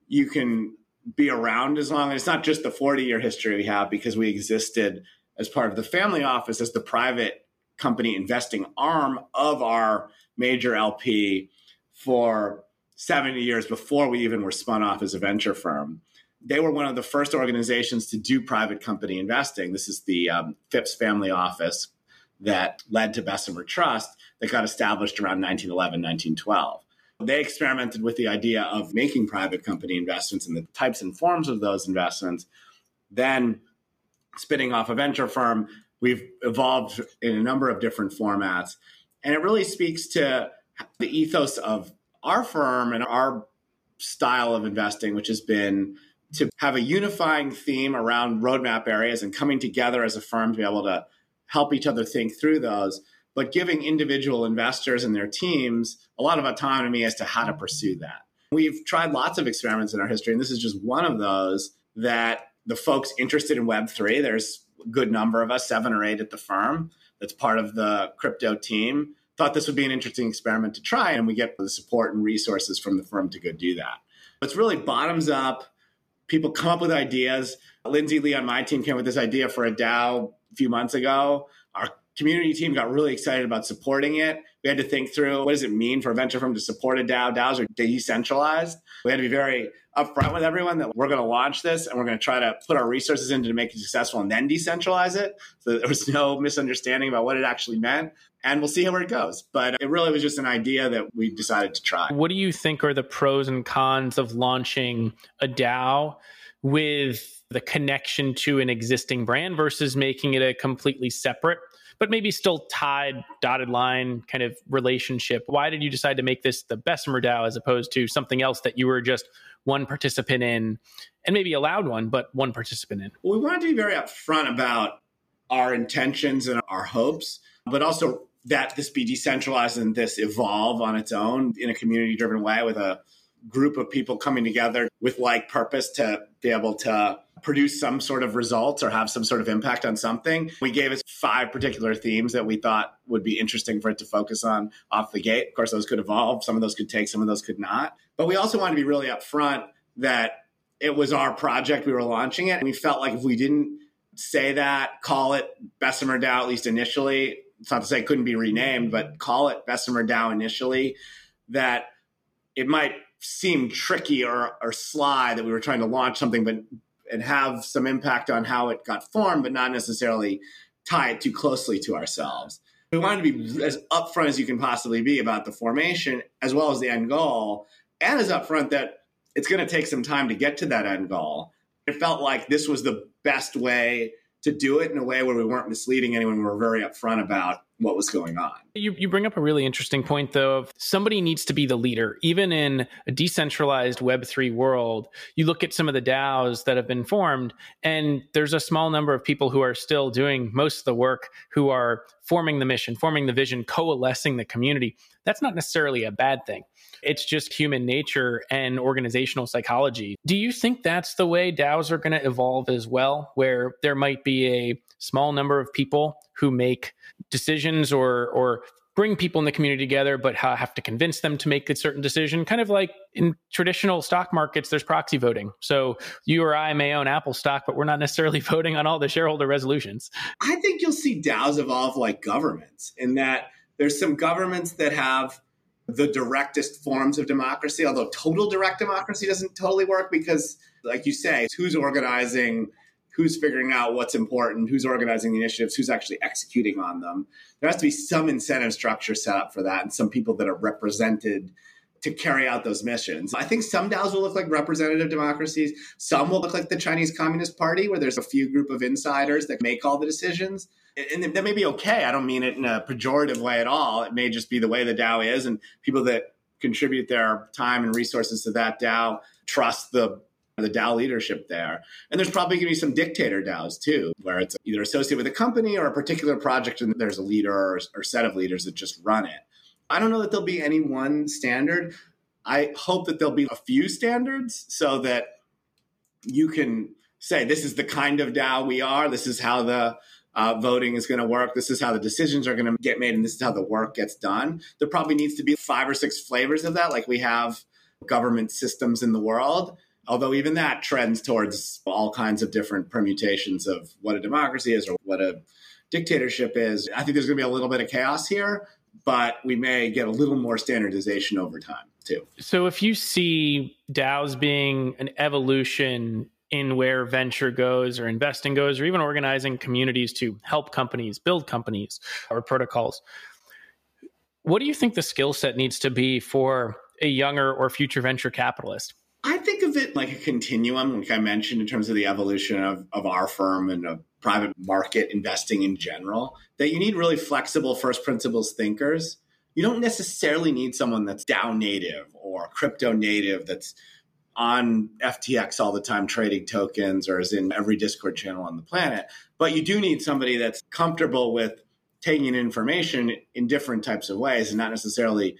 you can be around as long. It's not just the 40 year history we have because we existed as part of the family office as the private company investing arm of our major LP for 70 years before we even were spun off as a venture firm. They were one of the first organizations to do private company investing. This is the um, Phipps family office that led to Bessemer Trust that got established around 1911, 1912. They experimented with the idea of making private company investments and the types and forms of those investments. Then, spinning off a venture firm, we've evolved in a number of different formats. And it really speaks to the ethos of our firm and our style of investing, which has been to have a unifying theme around roadmap areas and coming together as a firm to be able to help each other think through those but giving individual investors and their teams a lot of autonomy as to how to pursue that. We've tried lots of experiments in our history, and this is just one of those that the folks interested in Web3, there's a good number of us, seven or eight at the firm, that's part of the crypto team, thought this would be an interesting experiment to try, and we get the support and resources from the firm to go do that. It's really bottoms up. People come up with ideas. Lindsay Lee on my team came up with this idea for a DAO a few months ago. Community team got really excited about supporting it. We had to think through what does it mean for a venture firm to support a DAO? DAOs are decentralized. We had to be very upfront with everyone that we're going to launch this and we're going to try to put our resources into to make it successful and then decentralize it. So there was no misunderstanding about what it actually meant. And we'll see how it goes. But it really was just an idea that we decided to try. What do you think are the pros and cons of launching a DAO with the connection to an existing brand versus making it a completely separate but maybe still tied dotted line kind of relationship. Why did you decide to make this the Bessemer DAO as opposed to something else that you were just one participant in and maybe a loud one, but one participant in? We wanted to be very upfront about our intentions and our hopes, but also that this be decentralized and this evolve on its own in a community driven way with a group of people coming together with like purpose to be able to produce some sort of results or have some sort of impact on something. We gave us five particular themes that we thought would be interesting for it to focus on off the gate. Of course, those could evolve. Some of those could take, some of those could not. But we also wanted to be really upfront that it was our project. We were launching it. And we felt like if we didn't say that, call it Bessemer DAO, at least initially, it's not to say it couldn't be renamed, but call it Bessemer DAO initially, that it might seem tricky or, or sly that we were trying to launch something, but and have some impact on how it got formed, but not necessarily tie it too closely to ourselves. We wanted to be as upfront as you can possibly be about the formation as well as the end goal, and as upfront that it's going to take some time to get to that end goal. It felt like this was the best way to do it in a way where we weren't misleading anyone. We were very upfront about what was going on. You, you bring up a really interesting point, though, of somebody needs to be the leader. Even in a decentralized Web3 world, you look at some of the DAOs that have been formed, and there's a small number of people who are still doing most of the work, who are forming the mission, forming the vision, coalescing the community. That's not necessarily a bad thing. It's just human nature and organizational psychology. Do you think that's the way DAOs are going to evolve as well, where there might be a small number of people who make decisions or or bring people in the community together, but have to convince them to make a certain decision. Kind of like in traditional stock markets, there's proxy voting. So you or I may own Apple stock, but we're not necessarily voting on all the shareholder resolutions. I think you'll see DAOs evolve like governments in that there's some governments that have the directest forms of democracy, although total direct democracy doesn't totally work because, like you say, who's organizing who's figuring out what's important, who's organizing the initiatives, who's actually executing on them. There has to be some incentive structure set up for that and some people that are represented to carry out those missions. I think some DAOs will look like representative democracies. Some will look like the Chinese Communist Party, where there's a few group of insiders that make all the decisions. And that may be okay. I don't mean it in a pejorative way at all. It may just be the way the DAO is, and people that contribute their time and resources to that DAO trust the the DAO leadership there. And there's probably going to be some dictator DAOs too, where it's either associated with a company or a particular project, and there's a leader or, or set of leaders that just run it. I don't know that there'll be any one standard. I hope that there'll be a few standards so that you can say, this is the kind of DAO we are, this is how the uh, voting is going to work. This is how the decisions are going to get made, and this is how the work gets done. There probably needs to be five or six flavors of that, like we have government systems in the world. Although even that trends towards all kinds of different permutations of what a democracy is or what a dictatorship is. I think there's going to be a little bit of chaos here, but we may get a little more standardization over time too. So if you see DAOs being an evolution in where venture goes or investing goes or even organizing communities to help companies build companies or protocols, what do you think the skill set needs to be for a younger or future venture capitalist? I think of it like a continuum, like I mentioned, in terms of the evolution of, of our firm and of private market investing in general, that you need really flexible first principles thinkers. You don't necessarily need someone that's DAO native or crypto native that's on FTX all the time trading tokens or is in every Discord channel on the planet. But you do need somebody that's comfortable with taking information in different types of ways and not necessarily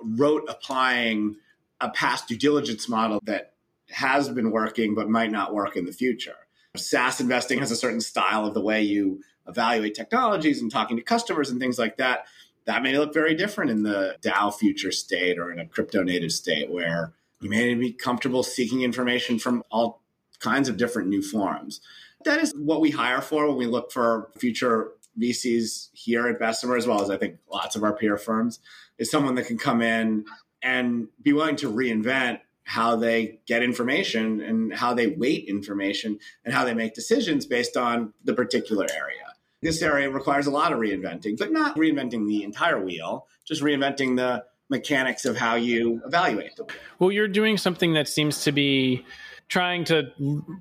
rote applying a past due diligence model that has been working but might not work in the future. SaaS investing has a certain style of the way you evaluate technologies and talking to customers and things like that. That may look very different in the DAO future state or in a crypto native state where you may be comfortable seeking information from all kinds of different new forms. That is what we hire for when we look for future VCs here at Bessemer, as well as I think lots of our peer firms, is someone that can come in and be willing to reinvent how they get information and how they weight information and how they make decisions based on the particular area. This area requires a lot of reinventing, but not reinventing the entire wheel, just reinventing the mechanics of how you evaluate the wheel. Well, you're doing something that seems to be trying to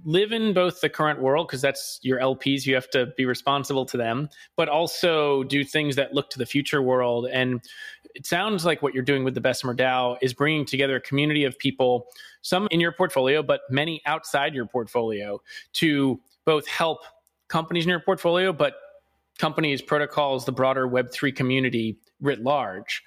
live in both the current world because that's your LPs you have to be responsible to them but also do things that look to the future world and it sounds like what you're doing with the Bessemer DAO is bringing together a community of people some in your portfolio but many outside your portfolio to both help companies in your portfolio but companies protocols the broader web3 community writ large.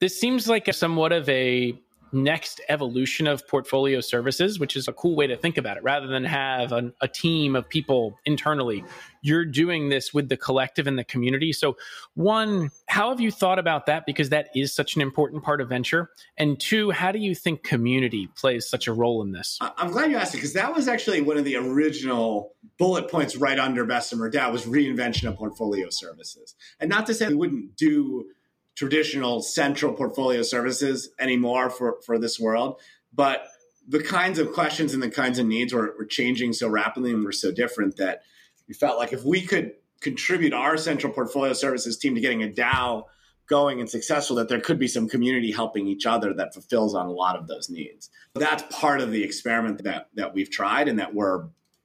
This seems like a somewhat of a next evolution of portfolio services, which is a cool way to think about it. Rather than have an, a team of people internally, you're doing this with the collective and the community. So, one, how have you thought about that? Because that is such an important part of venture. And two, how do you think community plays such a role in this? I'm glad you asked it because that was actually one of the original bullet points right under Bessemer DAO was reinvention of portfolio services. And not to say we wouldn't do traditional central portfolio services anymore for, for this world. But the kinds of questions and the kinds of needs were, were changing so rapidly and were so different that we felt like if we could contribute our central portfolio services team to getting a DAO going and successful, that there could be some community helping each other that fulfills on a lot of those needs. That's part of the experiment that that we've tried and that we're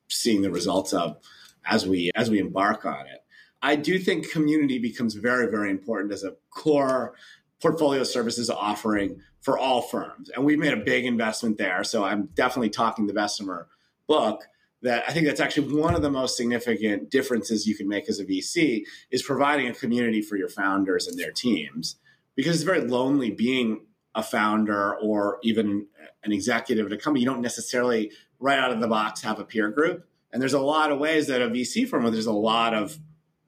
seeing the results of as we as we embark on it. I do think community becomes very, very important as a core portfolio services offering for all firms. And we've made a big investment there. So I'm definitely talking the Bessemer book that I think that's actually one of the most significant differences you can make as a VC is providing a community for your founders and their teams. Because it's very lonely being a founder or even an executive at a company. You don't necessarily right out of the box have a peer group. And there's a lot of ways that a VC firm where there's a lot of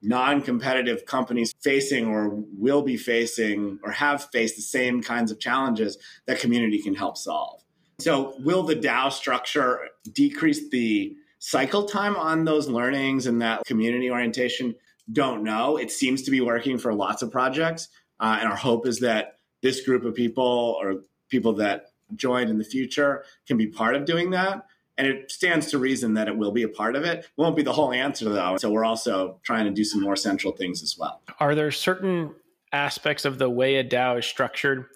non-competitive companies facing or will be facing or have faced the same kinds of challenges that community can help solve. So will the DAO structure decrease the cycle time on those learnings and that community orientation? Don't know. It seems to be working for lots of projects. Uh, and our hope is that this group of people or people that join in the future can be part of doing that. And it stands to reason that it will be a part of it. It won't be the whole answer, though. So we're also trying to do some more central things as well. Are there certain aspects of the way a DAO is structured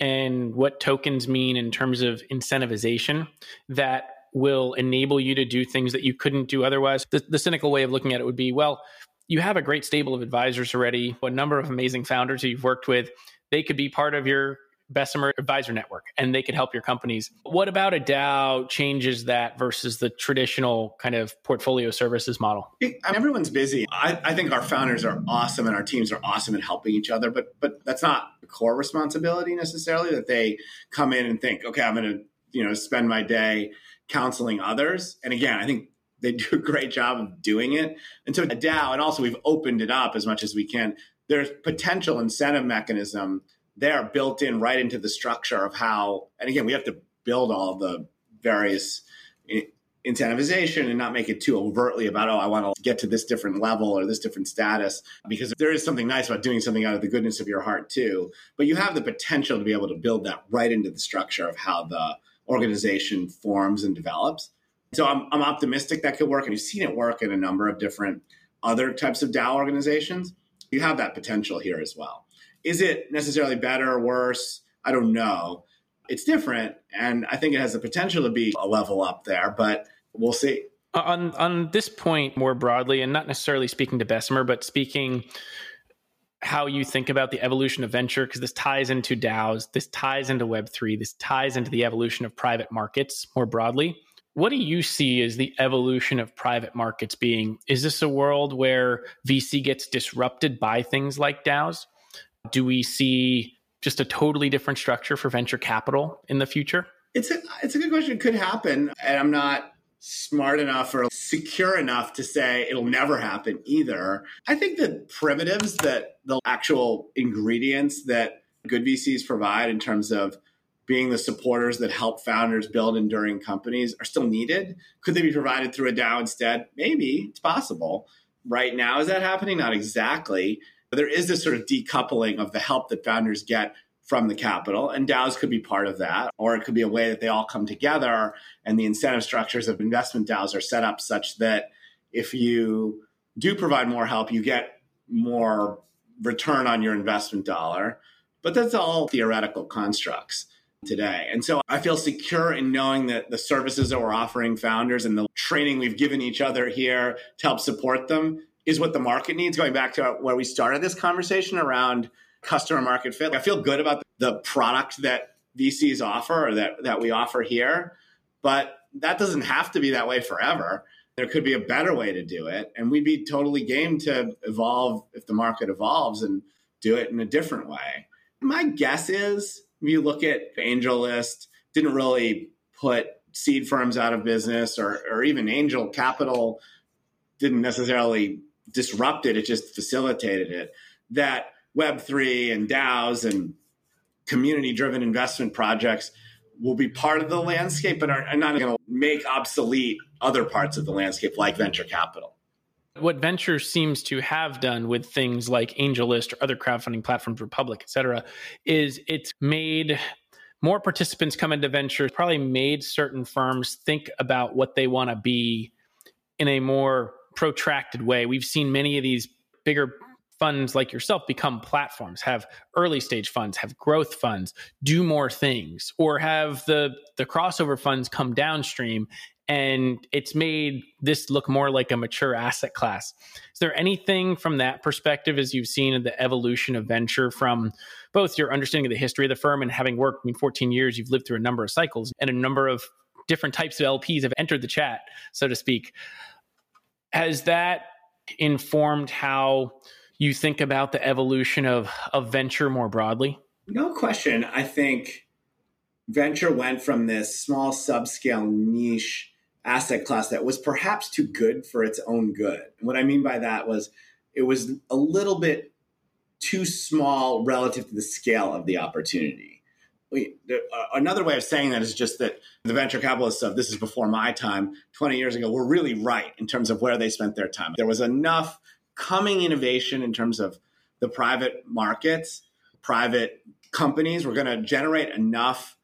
and what tokens mean in terms of incentivization that will enable you to do things that you couldn't do otherwise? The, the cynical way of looking at it would be well, you have a great stable of advisors already, a number of amazing founders who you've worked with. They could be part of your Bessemer Advisor Network, and they could help your companies. What about a DAO changes that versus the traditional kind of portfolio services model? Everyone's busy. I, I, think our founders are awesome, and our teams are awesome in helping each other. But but that's not the core responsibility necessarily. That they come in and think, okay, I'm going to you know spend my day counseling others. And again, I think they do a great job of doing it. And so a DAO, and also we've opened it up as much as we can. There's potential incentive mechanism there built in right into the structure of how, and again, we have to build all the various eh, incentivization and not make it too overtly about, oh, I want to get to this different level or this different status, because there is something nice about doing something out of the goodness of your heart too. But you have the potential to be able to build that right into the structure of how the organization forms and develops. So I'm, I'm optimistic that could work. And you've seen it work in a number of different other types of DAO organizations. You have that potential here as well. Is it necessarily better or worse? I don't know. It's different, and I think it has the potential to be a level up there, but we'll see. On on this point more broadly, and not necessarily speaking to Bessemer, but speaking how you think about the evolution of venture, because this ties into DAOs, this ties into Web3, this ties into the evolution of private markets more broadly. What do you see as the evolution of private markets being? Is this a world where VC gets disrupted by things like DAOs? Do we see just a totally different structure for venture capital in the future? It's a it's a good question. It could happen, and I'm not smart enough or secure enough to say it'll never happen either. I think the primitives that the actual ingredients that good VCs provide in terms of being the supporters that help founders build enduring companies are still needed. Could they be provided through a DAO instead? Maybe it's possible. Right now, is that happening? Not exactly. There is this sort of decoupling of the help that founders get from the capital, and DAOs could be part of that, or it could be a way that they all come together and the incentive structures of investment DAOs are set up such that if you do provide more help, you get more return on your investment dollar. But that's all theoretical constructs today. And so I feel secure in knowing that the services that we're offering founders and the training we've given each other here to help support them is what the market needs. Going back to where we started this conversation around customer market fit, I feel good about the product that VCs offer or that, that we offer here, but that doesn't have to be that way forever. There could be a better way to do it. And we'd be totally game to evolve if the market evolves and do it in a different way. My guess is if you look at AngelList, didn't really put seed firms out of business or, or even angel capital didn't necessarily disrupted, it just facilitated it. That Web3 and DAOs and community driven investment projects will be part of the landscape, but are, are not going to make obsolete other parts of the landscape like venture capital. What venture seems to have done with things like AngelList or other crowdfunding platforms, Republic, et cetera, is it's made more participants come into venture, probably made certain firms think about what they want to be in a more protracted way. We've seen many of these bigger funds like yourself become platforms, have early stage funds, have growth funds, do more things, or have the the crossover funds come downstream and it's made this look more like a mature asset class. Is there anything from that perspective as you've seen the evolution of venture from both your understanding of the history of the firm and having worked I mean 14 years you've lived through a number of cycles and a number of different types of LPs have entered the chat so to speak. Has that informed how you think about the evolution of of venture more broadly? No question. I think venture went from this small subscale niche asset class that was perhaps too good for its own good. What I mean by that was it was a little bit too small relative to the scale of the opportunity. Uh, another way of saying that is just that the venture capitalists of this is before my time, 20 years ago, were really right in terms of where they spent their time. There was enough coming innovation in terms of the private markets, private companies were going to generate enough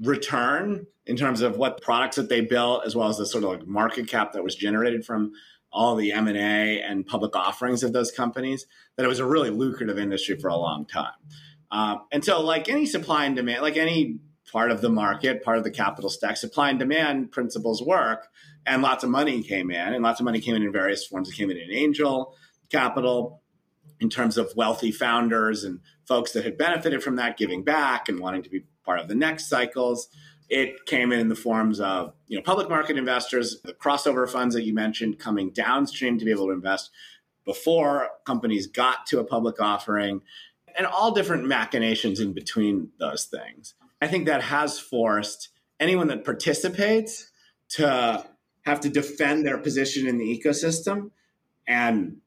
return in terms of what products that they built, as well as the sort of like market cap that was generated from all the M and A and public offerings of those companies, that it was a really lucrative industry for a long time. Um, and so, like any supply and demand, like any part of the market, part of the capital stack, supply and demand principles work, and lots of money came in, and lots of money came in in various forms. It came in in angel capital, in terms of wealthy founders and folks that had benefited from that, giving back and wanting to be part of the next cycles. It came in in the forms of you know public market investors, the crossover funds that you mentioned coming downstream to be able to invest before companies got to a public offering, and all different machinations in between those things. I think that has forced anyone that participates to have to defend their position in the ecosystem and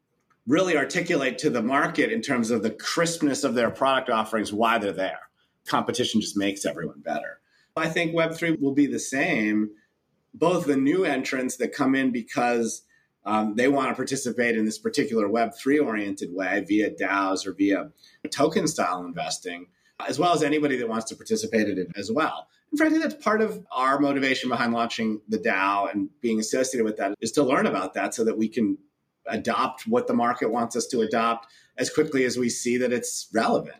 really articulate to the market in terms of the crispness of their product offerings why they're there. Competition just makes everyone better. I think Web3 will be the same. Both the new entrants that come in because um, they want to participate in this particular Web3 oriented way via DAOs or via token style investing, as well as anybody that wants to participate in it as well. And frankly, that's part of our motivation behind launching the DAO and being associated with that is to learn about that so that we can adopt what the market wants us to adopt as quickly as we see that it's relevant.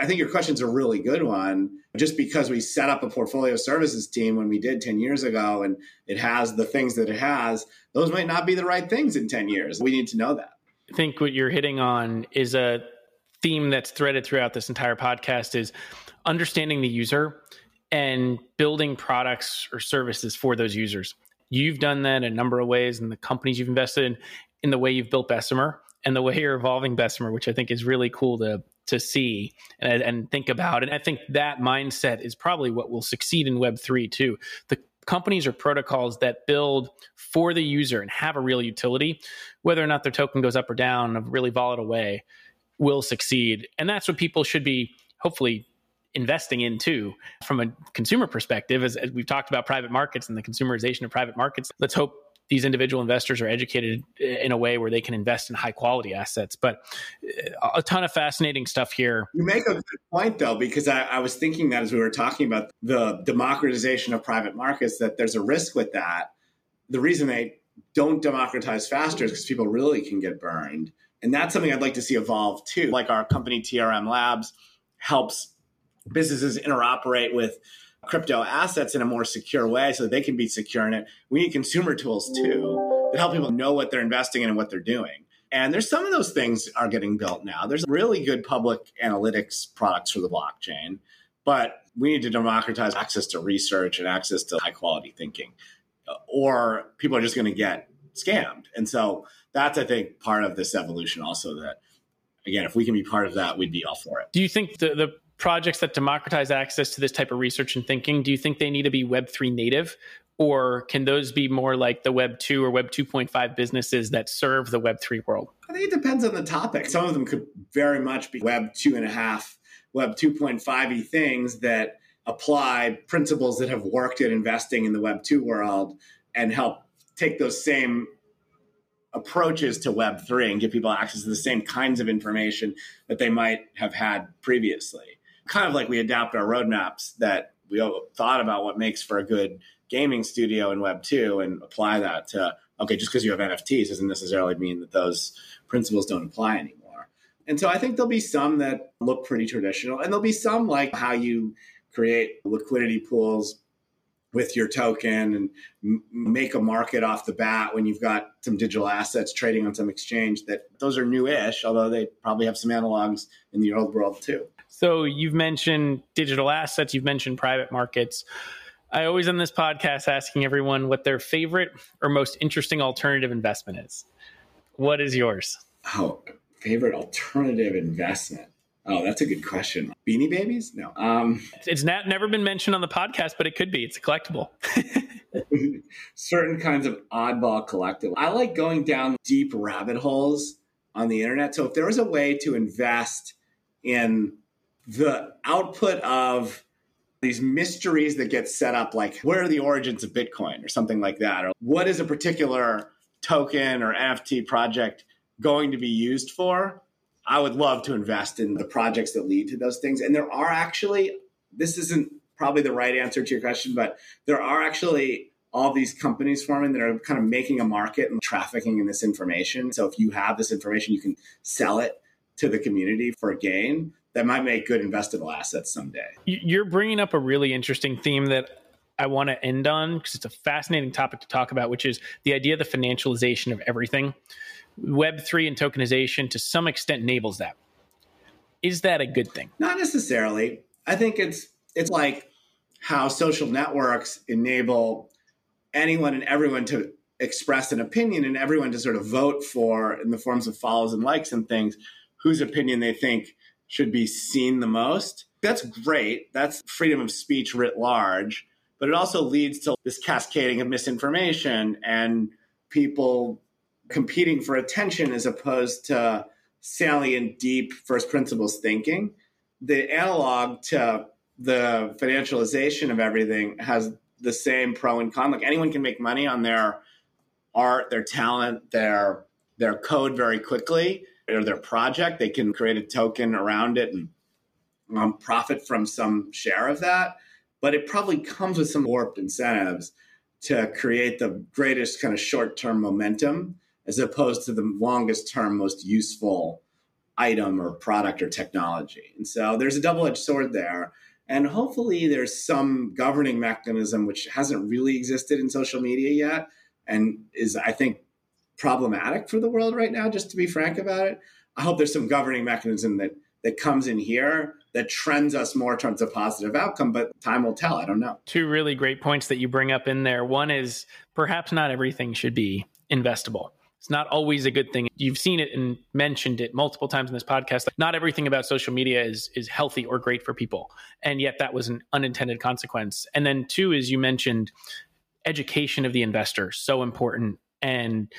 I think your question's a really good one. Just because we set up a portfolio services team when we did 10 years ago and it has the things that it has, those might not be the right things in 10 years. We need to know that. I think what you're hitting on is a theme that's threaded throughout this entire podcast is understanding the user and building products or services for those users. You've done that a number of ways in the companies you've invested in, in the way you've built Bessemer and the way you're evolving Bessemer, which I think is really cool to to see and, and think about. And I think that mindset is probably what will succeed in Web three too. The companies or protocols that build for the user and have a real utility, whether or not their token goes up or down in a really volatile way, will succeed. And that's what people should be hopefully investing in too from a consumer perspective as, as, we've talked about private markets and the consumerization of private markets let's hope these individual investors are educated in a way where they can invest in high quality assets. But uh, a ton of fascinating stuff here. You make a good point, though, because I, I was thinking that as we were talking about the democratization of private markets, that there's a risk with that. The reason they don't democratize faster is because people really can get burned. And that's something I'd like to see evolve too. Like our company TRM Labs helps businesses interoperate with crypto assets in a more secure way so they can be secure in it. We need consumer tools too that help people know what they're investing in and what they're doing. And there's some of those things are getting built now. There's really good public analytics products for the blockchain, but we need to democratize access to research and access to high quality thinking, or people are just going to get scammed. And so that's, I think, part of this evolution also that, again, if we can be part of that, we'd be all for it. Do you think the, the projects that democratize access to this type of research and thinking, do you think they need to be Web3 native? Or can those be more like the Web 2 or Web 2.5 businesses that serve the Web 3 world? I think it depends on the topic. Some of them could very much be Web 2.5, Web 2.5 things that apply principles that have worked at investing in the Web 2 world and help take those same approaches to Web3 and give people access to the same kinds of information that they might have had previously kind of like we adapt our roadmaps that we thought about what makes for a good gaming studio in Web 2 and apply that to okay, just because you have NFTs doesn't necessarily mean that those principles don't apply anymore. And so I think there'll be some that look pretty traditional, and there'll be some like how you create liquidity pools with your token and m- make a market off the bat when you've got some digital assets trading on some exchange that those are new-ish although they probably have some analogs in the old world too So you've mentioned digital assets, you've mentioned private markets. I always on this podcast asking everyone what their favorite or most interesting alternative investment is. What is yours? oh favorite alternative investment oh that's a good question beanie babies no um It's not never been mentioned on the podcast, but it could be. It's a collectible. certain kinds of oddball collectible. I like going down deep rabbit holes on the internet. So if there was a way to invest in the output of these mysteries that get set up, like where are the origins of Bitcoin or something like that, or what is a particular token or NFT project going to be used for? I would love to invest in the projects that lead to those things. And there are actually, this isn't probably the right answer to your question, but there are actually all these companies forming that are kind of making a market and trafficking in this information. So if you have this information, you can sell it to the community for gain that might make good investable assets someday. You- You're bringing up a really interesting theme that I want to end on because it's a fascinating topic to talk about, which is the idea of the financialization of everything. Web3 and tokenization to some extent enables that. Is that a good thing? Not necessarily. I think it's it's like how social networks enable anyone and everyone to express an opinion and everyone to sort of vote for in the forms of follows and likes and things whose opinion they think should be seen the most. That's great. That's freedom of speech writ large, but it also leads to this cascading of misinformation and people competing for attention as opposed to salient, deep first principles thinking. The analog to the financialization of everything has the same pro and con. Like anyone can make money on their art, their talent, their their code very quickly, or their project. They can create a token around it and um, profit from some share of that. But it probably comes with some warped incentives to create the greatest kind of short term momentum as opposed to the longest term, most useful item or product or technology. And so there's a double edged sword there. And hopefully there's some governing mechanism which hasn't really existed in social media yet and is, I think, problematic for the world right now, just to be frank about it. I hope there's some governing mechanism that that comes in here that trends us more towards a positive outcome, but time will tell. I don't know. Two really great points that you bring up in there. One is perhaps not everything should be investable. It's not always a good thing. You've seen it and mentioned it multiple times in this podcast. Not everything about social media is is healthy or great for people. And yet that was an unintended consequence. And then two is you mentioned education of the investor, so important. And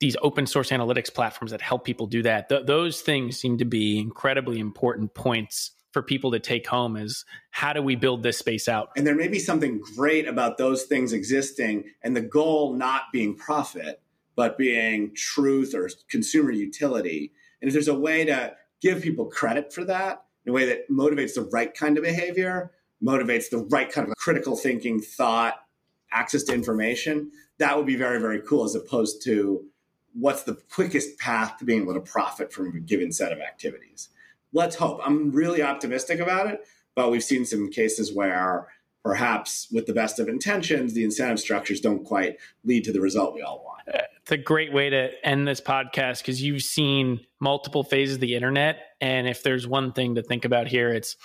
these open source analytics platforms that help people do that. Th- those things seem to be incredibly important points for people to take home is how do we build this space out? And there may be something great about those things existing and the goal not being profit, but being truth or consumer utility. And if there's a way to give people credit for that in a way that motivates the right kind of behavior, motivates the right kind of critical thinking, thought, access to information, that would be very, very cool as opposed to what's the quickest path to being able to profit from a given set of activities. Let's hope. I'm really optimistic about it, but we've seen some cases where perhaps with the best of intentions, the incentive structures don't quite lead to the result we all want. Uh, it's a great way to end this podcast because you've seen multiple phases of the internet. And if there's one thing to think about here, it's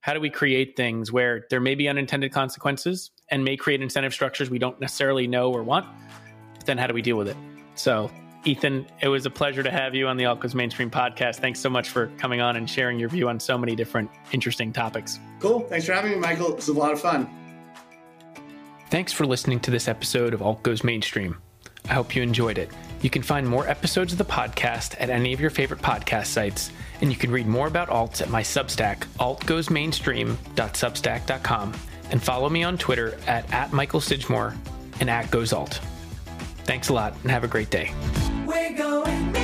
how do we create things where there may be unintended consequences and may create incentive structures we don't necessarily know or want, but then how do we deal with it? So, Ethan, it was a pleasure to have you on the Alt Goes Mainstream podcast. Thanks so much for coming on and sharing your view on so many different interesting topics. Cool. Thanks for having me, Michael. It was a lot of fun. Thanks for listening to this episode of Alt Goes Mainstream. I hope you enjoyed it. You can find more episodes of the podcast at any of your favorite podcast sites, and you can read more about alts at my Substack, altgoesmainstream.substack.com, and follow me on Twitter at, at Michael Sidgmore and at GoesAlt. Thanks a lot and have a great day. We're going